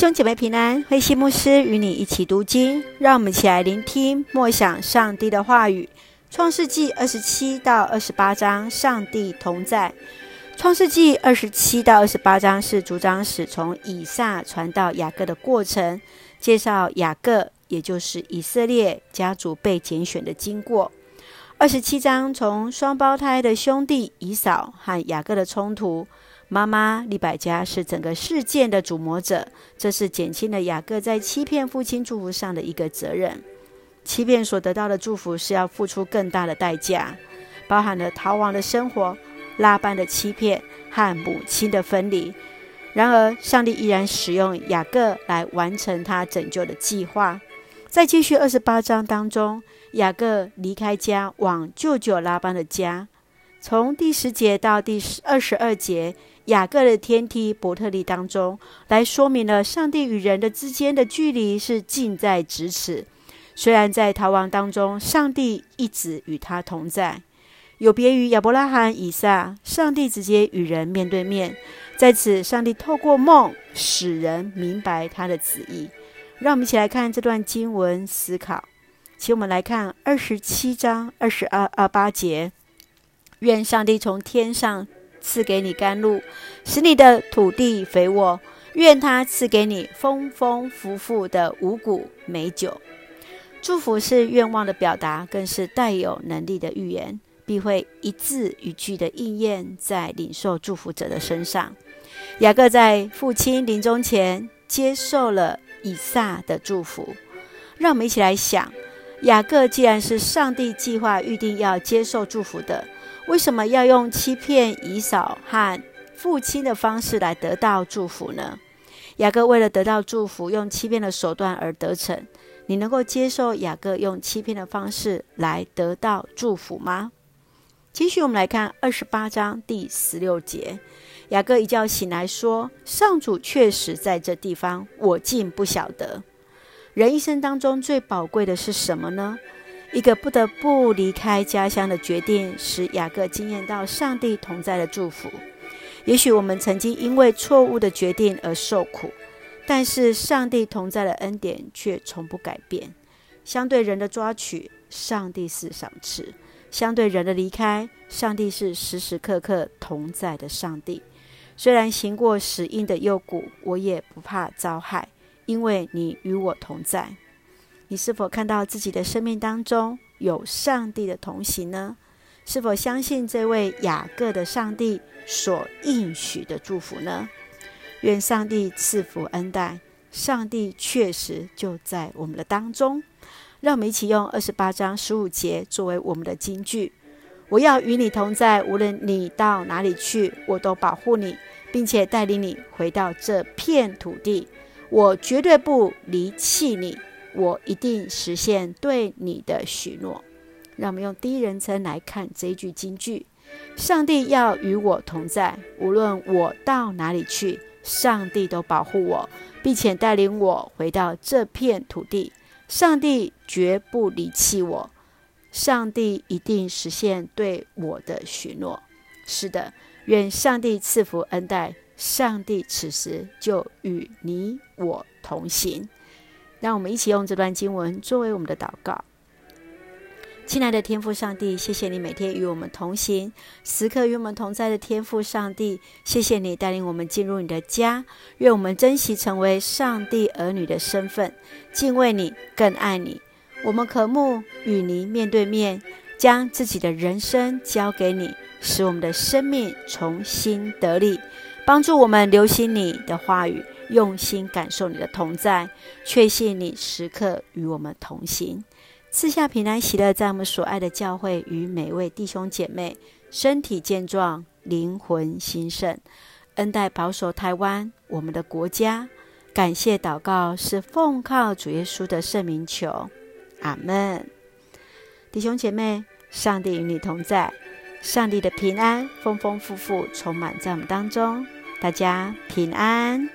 兄姐妹平安，慧西牧师与你一起读经，让我们一起来聆听默想上帝的话语。创世纪二十七到二十八章，上帝同在。创世纪二十七到二十八章是主讲史从以撒传到雅各的过程，介绍雅各，也就是以色列家族被拣选的经过。二十七章从双胞胎的兄弟以扫和雅各的冲突。妈妈利百加是整个事件的主谋者，这是减轻了雅各在欺骗父亲祝福上的一个责任。欺骗所得到的祝福是要付出更大的代价，包含了逃亡的生活、拉班的欺骗和母亲的分离。然而，上帝依然使用雅各来完成他拯救的计划。在继续二十八章当中，雅各离开家，往舅舅拉班的家。从第十节到第二十二节。雅各的天梯伯特利当中，来说明了上帝与人的之间的距离是近在咫尺。虽然在逃亡当中，上帝一直与他同在，有别于亚伯拉罕、以撒，上帝直接与人面对面。在此，上帝透过梦使人明白他的旨意。让我们一起来看这段经文思考。请我们来看二十七章二十二二八节：愿上帝从天上。赐给你甘露，使你的土地肥沃。愿他赐给你丰丰富富的五谷美酒。祝福是愿望的表达，更是带有能力的预言，必会一字一句的应验在领受祝福者的身上。雅各在父亲临终前接受了以撒的祝福。让我们一起来想：雅各既然是上帝计划预定要接受祝福的。为什么要用欺骗以扫和父亲的方式来得到祝福呢？雅各为了得到祝福，用欺骗的手段而得逞。你能够接受雅各用欺骗的方式来得到祝福吗？继续，我们来看二十八章第十六节。雅各一觉醒来说：“上主确实在这地方，我竟不晓得。”人一生当中最宝贵的是什么呢？一个不得不离开家乡的决定，使雅各经验到上帝同在的祝福。也许我们曾经因为错误的决定而受苦，但是上帝同在的恩典却从不改变。相对人的抓取，上帝是赏赐；相对人的离开，上帝是时时刻刻同在的上帝。虽然行过死荫的幽谷，我也不怕遭害，因为你与我同在。你是否看到自己的生命当中有上帝的同行呢？是否相信这位雅各的上帝所应许的祝福呢？愿上帝赐福恩待，上帝确实就在我们的当中。让我们一起用二十八章十五节作为我们的金句：我要与你同在，无论你到哪里去，我都保护你，并且带领你回到这片土地。我绝对不离弃你。我一定实现对你的许诺。让我们用第一人称来看这一句金句：上帝要与我同在，无论我到哪里去，上帝都保护我，并且带领我回到这片土地。上帝绝不离弃我，上帝一定实现对我的许诺。是的，愿上帝赐福恩待，上帝此时就与你我同行。让我们一起用这段经文作为我们的祷告。亲爱的天父上帝，谢谢你每天与我们同行，时刻与我们同在的天父上帝，谢谢你带领我们进入你的家。愿我们珍惜成为上帝儿女的身份，敬畏你，更爱你。我们渴慕与你面对面，将自己的人生交给你，使我们的生命重新得力，帮助我们留心你的话语。用心感受你的同在，确信你时刻与我们同行，赐下平安喜乐，在我们所爱的教会与每位弟兄姐妹身体健壮，灵魂兴盛，恩待保守台湾我们的国家。感谢祷告是奉靠主耶稣的圣名求，阿门。弟兄姐妹，上帝与你同在，上帝的平安丰丰富富充满在我们当中，大家平安。